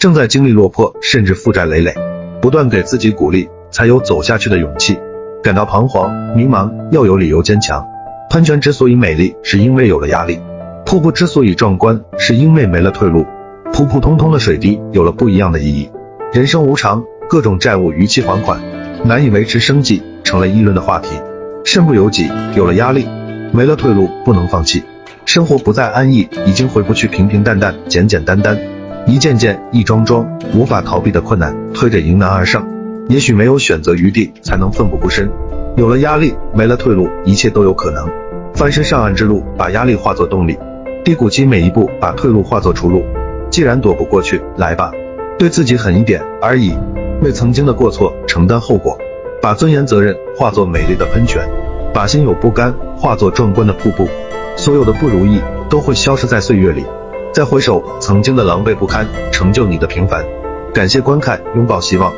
正在经历落魄，甚至负债累累，不断给自己鼓励，才有走下去的勇气。感到彷徨、迷茫，要有理由坚强。喷泉之所以美丽，是因为有了压力；瀑布之所以壮观，是因为没了退路。普普通通的水滴，有了不一样的意义。人生无常，各种债务逾期还款，难以维持生计，成了议论的话题。身不由己，有了压力，没了退路，不能放弃。生活不再安逸，已经回不去平平淡淡、简简单单。一件件、一桩桩无法逃避的困难，推着迎难而上。也许没有选择余地，才能奋不顾身。有了压力，没了退路，一切都有可能。翻身上岸之路，把压力化作动力；低谷期每一步，把退路化作出路。既然躲不过去，来吧，对自己狠一点而已。为曾经的过错承担后果，把尊严责任化作美丽的喷泉，把心有不甘化作壮观的瀑布。所有的不如意都会消失在岁月里。再回首曾经的狼狈不堪，成就你的平凡。感谢观看，拥抱希望。